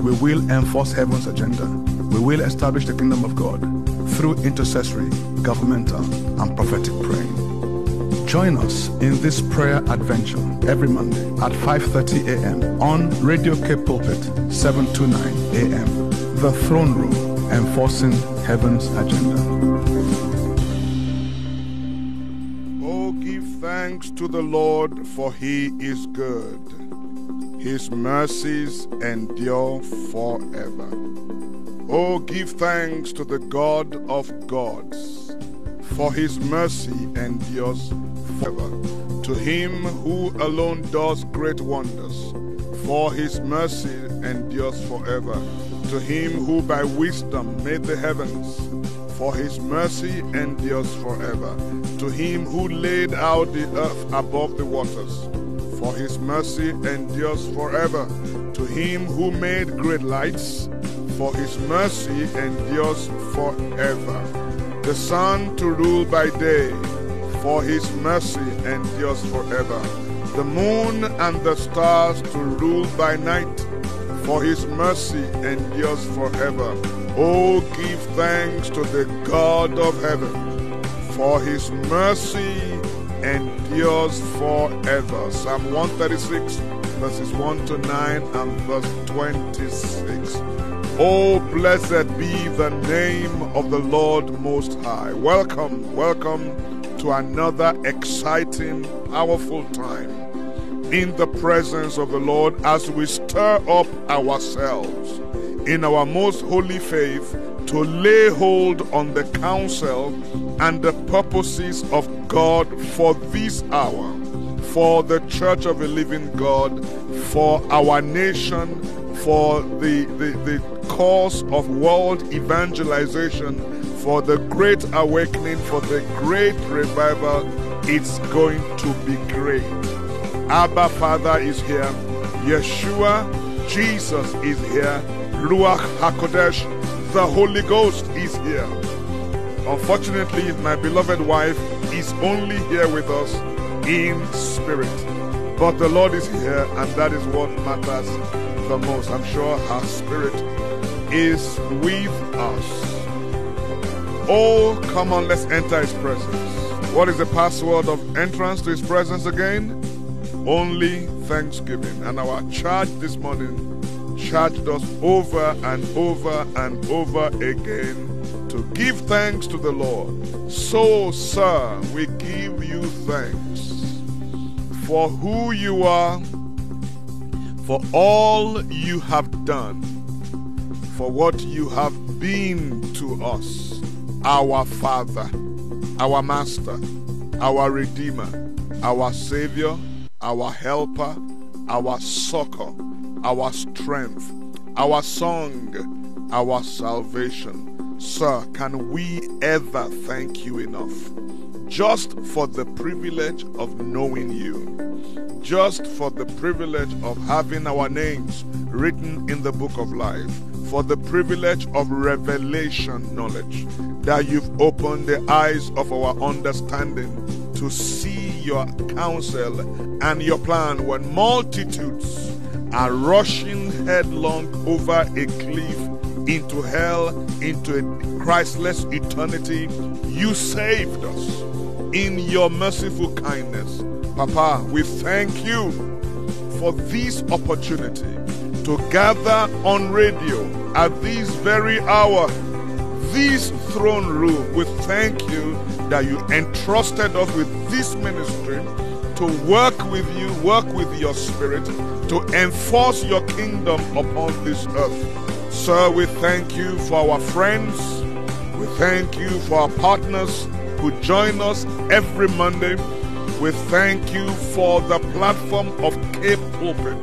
We will enforce heaven's agenda. We will establish the kingdom of God through intercessory, governmental, and prophetic praying. Join us in this prayer adventure every Monday at 5:30 a.m. on Radio K Pulpit 729 a.m. The Throne Room, enforcing heaven's agenda. Oh, give thanks to the Lord, for he is good. His mercies endure forever. Oh, give thanks to the God of gods, for his mercy endures forever. To him who alone does great wonders, for his mercy endures forever. To him who by wisdom made the heavens, for his mercy endures forever. To him who laid out the earth above the waters, for his mercy endures forever. To him who made great lights, for his mercy endures forever. The sun to rule by day, for his mercy endures forever. The moon and the stars to rule by night, for his mercy endures forever. Oh, give thanks to the God of heaven, for his mercy endures forever. Psalm 136, verses 1 to 9 and verse 26. Oh, blessed be the name of the Lord Most High. Welcome, welcome to another exciting, powerful time in the presence of the Lord as we stir up ourselves in our most holy faith to lay hold on the counsel and the purposes of God for this hour, for the church of the living God, for our nation, for the, the, the cause of world evangelization, for the great awakening, for the great revival. It's going to be great. Abba Father is here. Yeshua, Jesus is here. Ruach HaKodesh, the Holy Ghost is here. Unfortunately, my beloved wife is only here with us in spirit. But the Lord is here, and that is what matters the most. I'm sure her spirit is with us. Oh, come on, let's enter his presence. What is the password of entrance to his presence again? Only thanksgiving. And our charge this morning charged us over and over and over again give thanks to the Lord. So, sir, we give you thanks for who you are, for all you have done, for what you have been to us, our Father, our Master, our Redeemer, our Savior, our Helper, our Succor, our Strength, our Song, our Salvation. Sir, can we ever thank you enough? Just for the privilege of knowing you, just for the privilege of having our names written in the book of life, for the privilege of revelation knowledge, that you've opened the eyes of our understanding to see your counsel and your plan when multitudes are rushing headlong over a cliff into hell, into a Christless eternity. You saved us in your merciful kindness. Papa, we thank you for this opportunity to gather on radio at this very hour, this throne room. We thank you that you entrusted us with this ministry to work with you, work with your spirit, to enforce your kingdom upon this earth. Sir, we thank you for our friends. We thank you for our partners who join us every Monday. We thank you for the platform of K Pulpit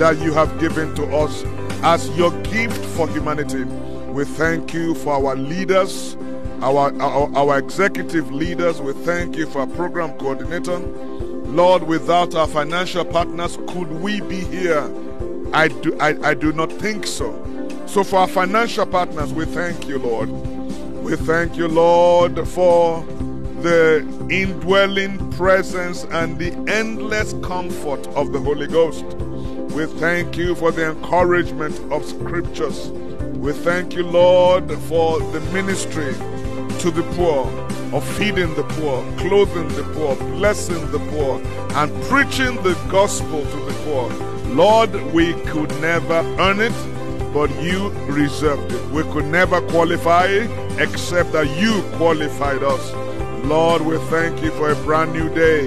that you have given to us. as your gift for humanity. We thank you for our leaders, our, our, our executive leaders. We thank you for our program coordinator. Lord, without our financial partners, could we be here? I do, I, I do not think so. So, for our financial partners, we thank you, Lord. We thank you, Lord, for the indwelling presence and the endless comfort of the Holy Ghost. We thank you for the encouragement of scriptures. We thank you, Lord, for the ministry to the poor, of feeding the poor, clothing the poor, blessing the poor, and preaching the gospel to the poor. Lord, we could never earn it, but you reserved it. We could never qualify except that you qualified us. Lord, we thank you for a brand new day,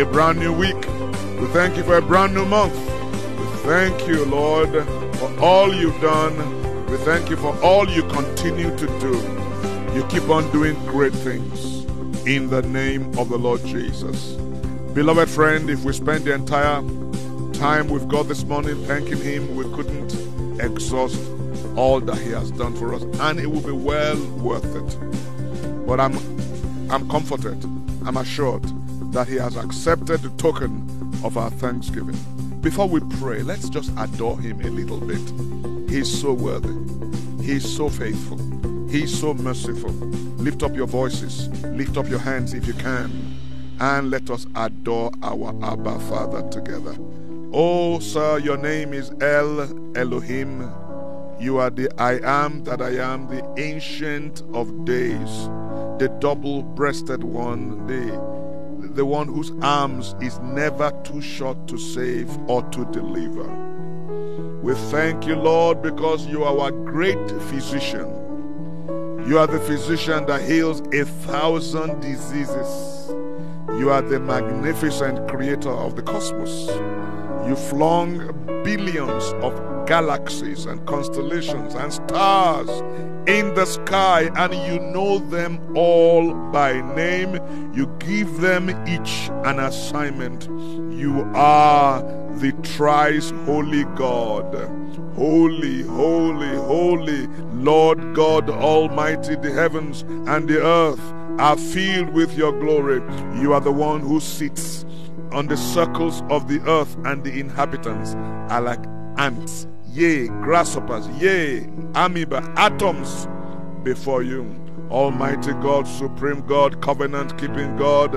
a brand new week. We thank you for a brand new month. We thank you, Lord, for all you've done. We thank you for all you continue to do. You keep on doing great things in the name of the Lord Jesus. Beloved friend, if we spend the entire time we've got this morning thanking Him, we couldn't exhaust all that He has done for us, and it will be well worth it. But I'm I'm comforted, I'm assured that He has accepted the token of our thanksgiving. Before we pray, let's just adore Him a little bit. He's so worthy, He's so faithful, He's so merciful. Lift up your voices, lift up your hands if you can, and let us adore our Abba Father together. Oh, sir, your name is El Elohim. You are the I am that I am, the ancient of days the double breasted one, the, the one whose arms is never too short to save or to deliver. We thank you, Lord, because you are our great physician. You are the physician that heals a thousand diseases. You are the magnificent creator of the cosmos. You flung billions of galaxies and constellations and stars in the sky, and you know them all by name. You give them each an assignment. You are the thrice holy God. Holy, holy, holy, Lord God Almighty, the heavens and the earth are filled with your glory. You are the one who sits on the circles of the earth, and the inhabitants are like ants yea, grasshoppers, yea, amoeba, atoms before you. Almighty God, Supreme God, Covenant keeping God,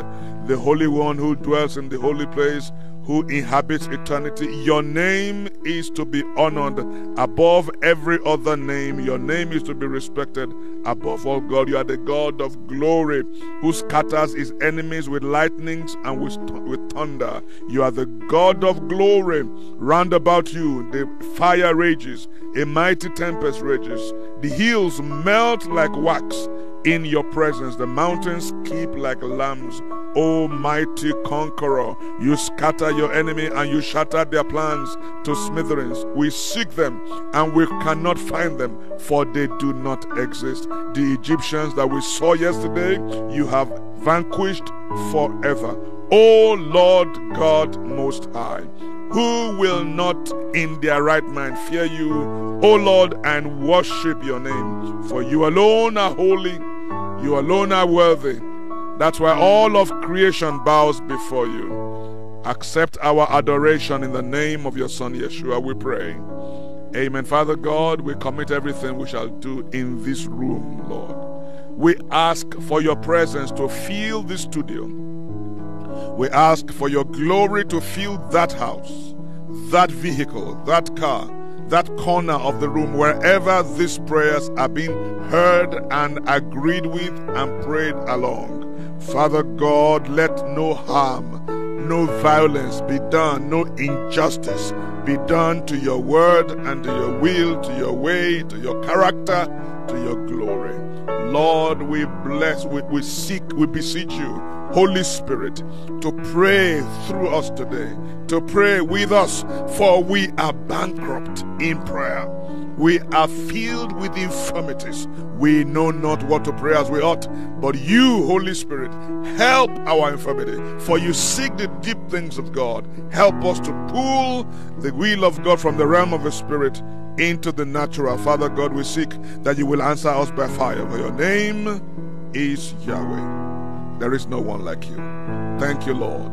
the Holy One who dwells in the holy place, who inhabits eternity. Your name is to be honored above every other name. Your name is to be respected above all God. You are the God of glory who scatters his enemies with lightnings and with, with thunder. You are the God of glory. Round about you, the fire rages, a mighty tempest rages. The hills melt like wax in your presence. The mountains keep like lambs O mighty conqueror, you scatter your enemy and you shatter their plans to smithereens. We seek them and we cannot find them, for they do not exist. The Egyptians that we saw yesterday, you have vanquished forever. O Lord God Most High, who will not in their right mind fear you, O Lord, and worship your name? For you alone are holy, you alone are worthy. That's why all of creation bows before you. Accept our adoration in the name of your Son Yeshua, we pray. Amen. Father God, we commit everything we shall do in this room, Lord. We ask for your presence to fill this studio. We ask for your glory to fill that house, that vehicle, that car, that corner of the room, wherever these prayers are being heard and agreed with and prayed along. Father God, let no harm, no violence be done, no injustice be done to your word and to your will, to your way, to your character, to your glory. Lord, we bless, we, we seek, we beseech you Holy Spirit, to pray through us today, to pray with us, for we are bankrupt in prayer. We are filled with infirmities. We know not what to pray as we ought. But you, Holy Spirit, help our infirmity. For you seek the deep things of God. Help us to pull the will of God from the realm of the Spirit into the natural. Father God, we seek that you will answer us by fire. For your name is Yahweh. There is no one like you. Thank you, Lord.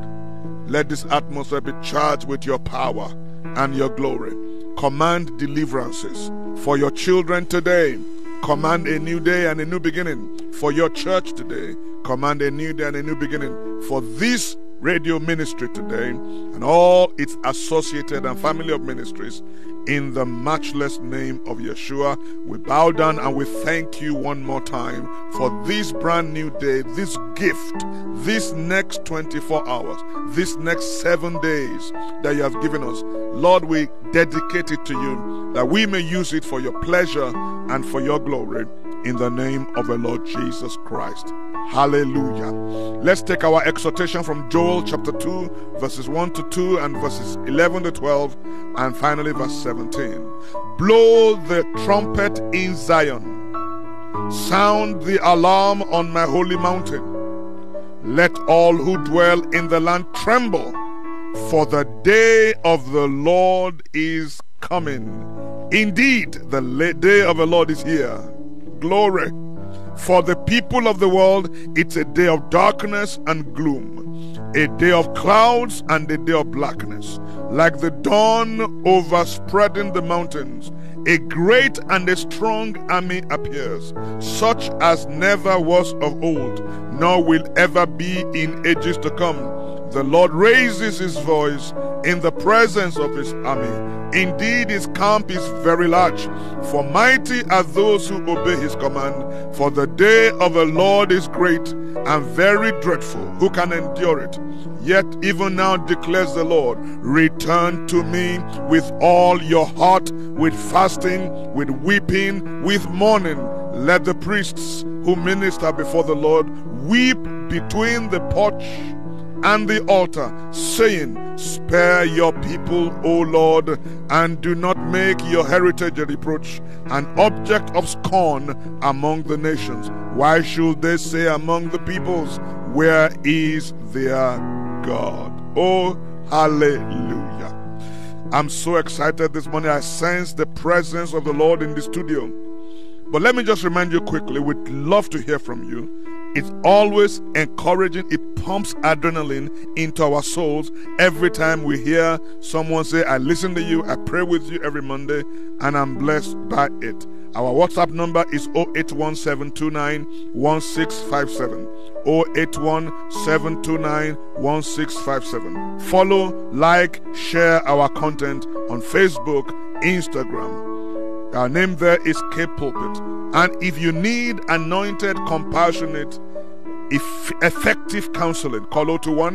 Let this atmosphere be charged with your power and your glory. Command deliverances for your children today. Command a new day and a new beginning for your church today. Command a new day and a new beginning for this radio ministry today and all its associated and family of ministries in the matchless name of Yeshua. We bow down and we thank you one more time for this brand new day, this gift, this next 24 hours, this next seven days that you have given us. Lord, we dedicate it to you that we may use it for your pleasure and for your glory in the name of the Lord Jesus Christ. Hallelujah. Let's take our exhortation from Joel chapter 2, verses 1 to 2, and verses 11 to 12, and finally verse 17. Blow the trumpet in Zion, sound the alarm on my holy mountain. Let all who dwell in the land tremble, for the day of the Lord is coming. Indeed, the day of the Lord is here. Glory. For the people of the world, it's a day of darkness and gloom, a day of clouds and a day of blackness, like the dawn overspreading the mountains. A great and a strong army appears, such as never was of old, nor will ever be in ages to come. The Lord raises his voice in the presence of his army. Indeed, his camp is very large, for mighty are those who obey his command. For the day of the Lord is great and very dreadful. Who can endure it? Yet, even now declares the Lord, return to me with all your heart, with fasting, with weeping, with mourning. Let the priests who minister before the Lord weep between the porch and the altar, saying, Spare your people, O Lord, and do not make your heritage a reproach, an object of scorn among the nations. Why should they say among the peoples, Where is their God? Oh, hallelujah. I'm so excited this morning. I sense the presence of the Lord in the studio. But let me just remind you quickly, we'd love to hear from you. It's always encouraging. It pumps adrenaline into our souls every time we hear someone say, I listen to you, I pray with you every Monday, and I'm blessed by it. Our WhatsApp number is 0817291657. 0817291657. Follow, like, share our content on Facebook, Instagram. Our name there is K Pulpit. And if you need anointed, compassionate, if effective counseling, call 021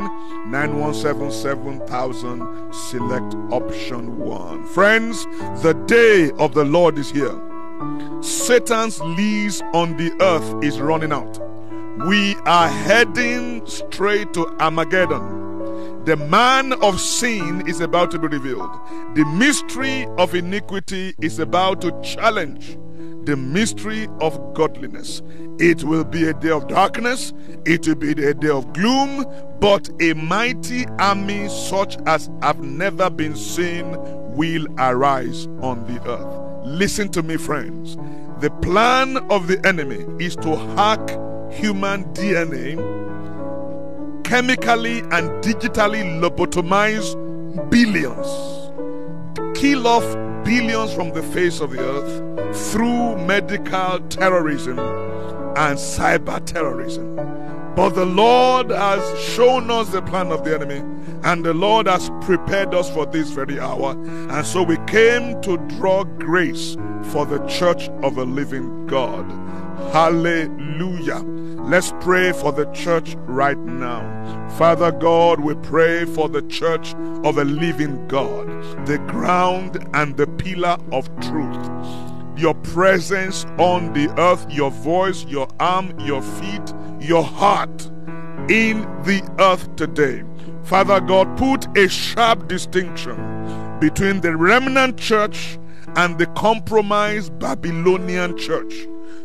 917 7000, select option 1. Friends, the day of the Lord is here. Satan's lease on the earth is running out. We are heading straight to Armageddon. The man of sin is about to be revealed. The mystery of iniquity is about to challenge the mystery of godliness. It will be a day of darkness, it will be a day of gloom, but a mighty army such as have never been seen will arise on the earth. Listen to me, friends. The plan of the enemy is to hack human DNA, chemically and digitally lobotomize billions, kill off billions from the face of the earth through medical terrorism and cyber terrorism. But the Lord has shown us the plan of the enemy, and the Lord has prepared us for this very hour. And so we came to draw grace for the church of the living God. Hallelujah. Let's pray for the church right now. Father God, we pray for the church of the living God, the ground and the pillar of truth your presence on the earth, your voice, your arm, your feet, your heart in the earth today. Father God, put a sharp distinction between the remnant church and the compromised Babylonian church.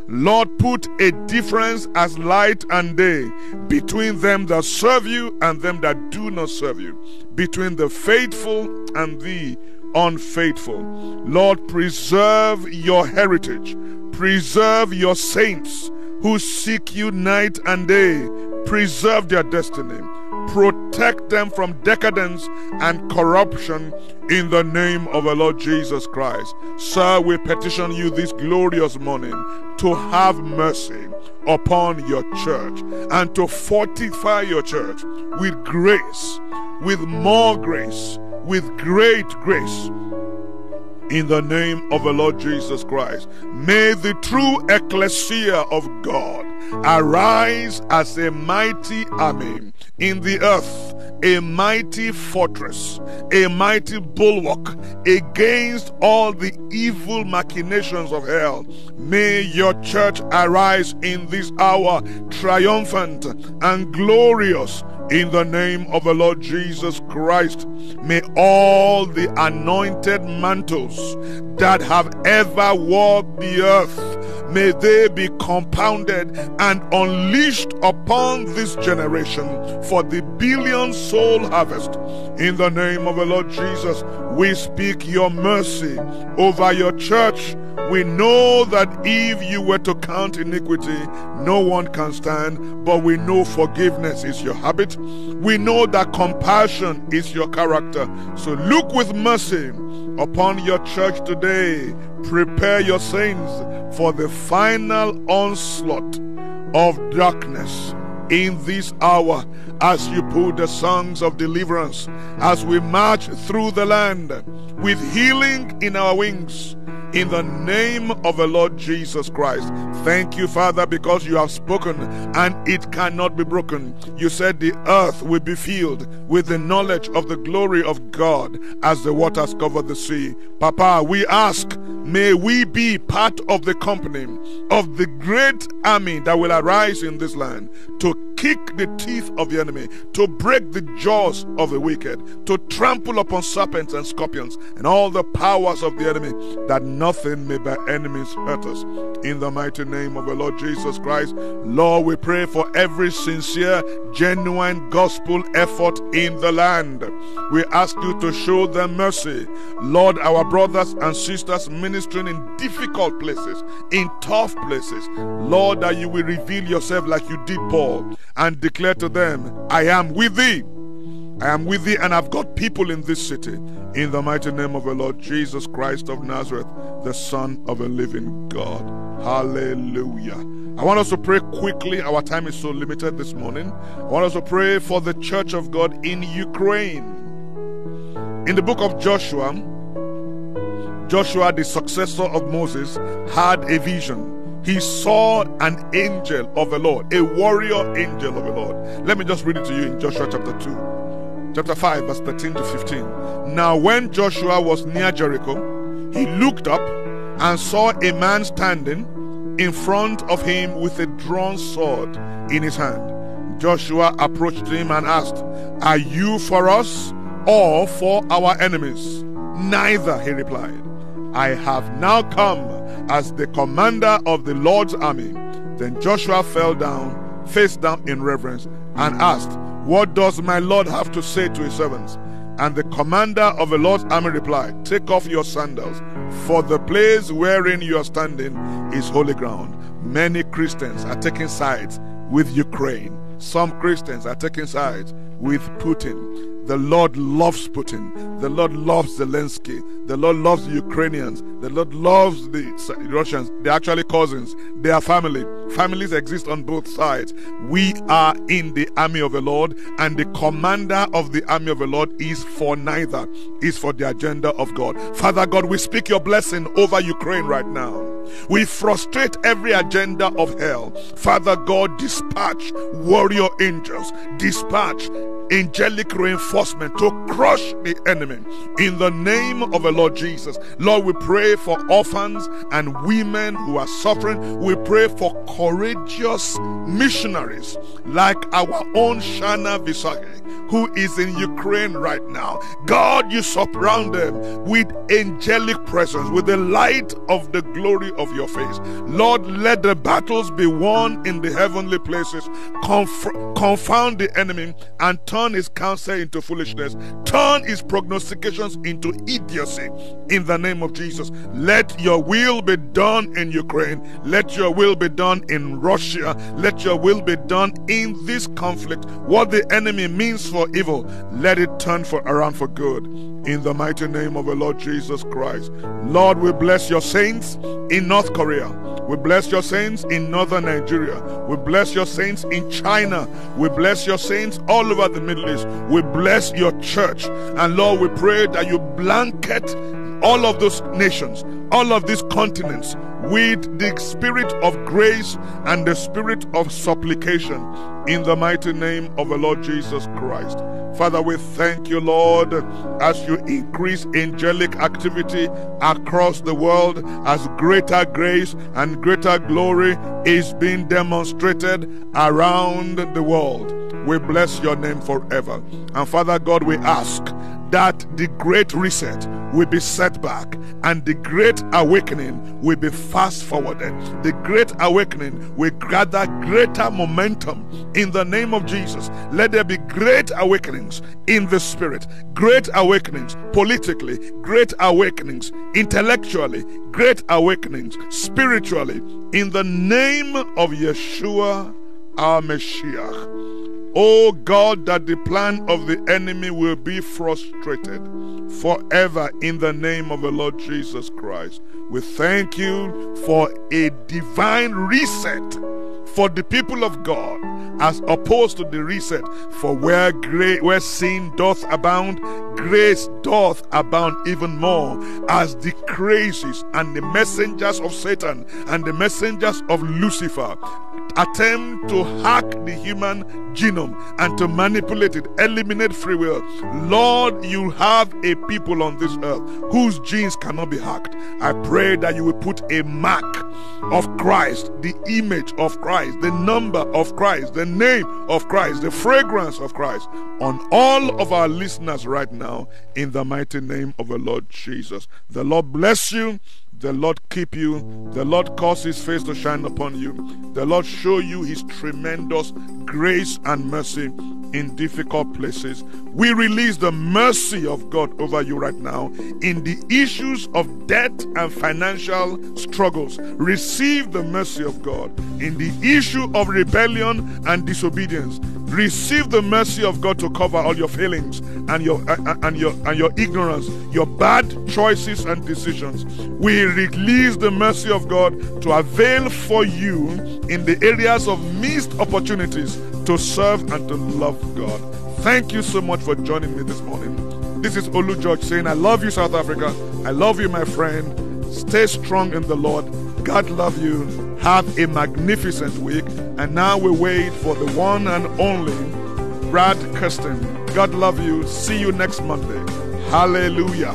Lord, put a difference as light and day between them that serve you and them that do not serve you, between the faithful and the unfaithful. Lord, preserve your heritage, preserve your saints who seek you night and day, preserve their destiny protect them from decadence and corruption in the name of the Lord Jesus Christ. Sir, we petition you this glorious morning to have mercy upon your church and to fortify your church with grace, with more grace, with great grace. In the name of the Lord Jesus Christ, may the true ecclesia of God arise as a mighty army in the earth a mighty fortress, a mighty bulwark against all the evil machinations of hell. May your church arise in this hour triumphant and glorious in the name of the Lord Jesus Christ. May all the anointed mantles that have ever walked the earth may they be compounded and unleashed upon this generation for the billion soul harvest. In the name of the Lord Jesus, we speak your mercy over your church. We know that if you were to count iniquity, no one can stand, but we know forgiveness is your habit. We know that compassion is your character. So look with mercy upon your church today. Prepare your saints for the final onslaught of darkness in this hour as you put the songs of deliverance as we march through the land with healing in our wings in the name of the Lord Jesus Christ. Thank you, Father, because you have spoken and it cannot be broken. You said the earth will be filled with the knowledge of the glory of God as the waters cover the sea. Papa, we ask, may we be part of the company of the great army that will arise in this land to kick the teeth of the enemy, to break the jaws of the wicked, to trample upon serpents and scorpions and all the powers of the enemy, that nothing may by enemies hurt us. In the mighty name of the Lord Jesus Christ, Lord, we pray for every sincere, genuine gospel effort in the land. We ask you to show them mercy. Lord, our brothers and sisters ministering in difficult places, in tough places, Lord, that you will reveal yourself like you did Paul and declare to them, I am with thee. I am with thee, and I've got people in this city. In the mighty name of the Lord Jesus Christ of Nazareth, the Son of a living God. Hallelujah. I want us to pray quickly. Our time is so limited this morning. I want us to pray for the church of God in Ukraine. In the book of Joshua, Joshua, the successor of Moses, had a vision he saw an angel of the Lord, a warrior angel of the Lord. Let me just read it to you in Joshua chapter 2, chapter 5, verse 13 to 15. Now, when Joshua was near Jericho, he looked up and saw a man standing in front of him with a drawn sword in his hand. Joshua approached him and asked, Are you for us or for our enemies? Neither, he replied. I have now come as the commander of the Lord's army. Then Joshua fell down, face down in reverence, and mm. asked, What does my Lord have to say to his servants? And the commander of the Lord's army replied, Take off your sandals, for the place wherein you are standing is holy ground. Many Christians are taking sides with Ukraine. Some Christians are taking sides with Putin. The Lord loves Putin. The Lord loves Zelensky. The Lord loves the Ukrainians. The Lord loves the Russians. They're actually cousins. They are family. Families exist on both sides. We are in the army of the Lord, and the commander of the army of the Lord is for neither, is for the agenda of God. Father God, we speak your blessing over Ukraine right now. We frustrate every agenda of hell. Father God, dispatch warrior angels, dispatch angelic reinforcement to crush the enemy in the name of the Lord Jesus. Lord, we pray for orphans and women who are suffering. We pray for courageous missionaries like our own Shana Visage who is in Ukraine right now. God, you surround them with angelic presence, with the light of the glory of your face. Lord, let the battles be won in the heavenly places. Conf- confound the enemy and turn his counsel into foolishness. Turn his prognostications into idiocy in the name of Jesus. Let your will be done in Ukraine. Let your will be done in Russia. Let your will be done in this conflict. What the enemy means for evil, let it turn for around for good. In the mighty name of the Lord Jesus Christ. Lord, we bless your saints in North Korea. We bless your saints in northern Nigeria. We bless your saints in China. We bless your saints all over the Middle East. We bless your church. And Lord, we pray that you blanket all of those nations, all of these continents with the spirit of grace and the spirit of supplication in the mighty name of the Lord Jesus Christ. Father, we thank you, Lord, as you increase angelic activity across the world, as greater grace and greater glory is being demonstrated around the world. We bless your name forever. And Father God, we ask that the great reset will be set back and the great awakening will be fast forwarded. The great awakening will gather greater momentum in the name of Jesus. Let there be great awakenings in the spirit, great awakenings politically, great awakenings intellectually, great awakenings spiritually in the name of Yeshua our Messiah. Oh God, that the plan of the enemy will be frustrated forever in the name of the Lord Jesus Christ. We thank you for a divine reset for the people of God as opposed to the reset for where where sin doth abound, grace doth abound even more as the crazies and the messengers of Satan and the messengers of Lucifer attempt to hack the human genome and to manipulate it, eliminate free will. Lord, you have a people on this earth whose genes cannot be hacked. I pray that you will put a mark of Christ, the image of Christ, the number of Christ, the name of Christ, the fragrance of Christ on all of our listeners right now in the mighty name of the Lord Jesus. The Lord bless you. The Lord keep you. The Lord cause his face to shine upon you. The Lord show you his tremendous grace and mercy in difficult places. We release the mercy of God over you right now in the issues of debt and financial struggles. Receive the mercy of God in the issue of rebellion and disobedience. Receive the mercy of God to cover all your failings and your uh, and your and your ignorance, your bad choices and decisions. We release the mercy of God to avail for you in the areas of missed opportunities to serve and to love God. Thank you so much for joining me this morning. This is Olu George saying, I love you, South Africa. I love you, my friend. Stay strong in the Lord. God love you. Have a magnificent week. And now we wait for the one and only Brad Kirsten. God love you. See you next Monday. Hallelujah.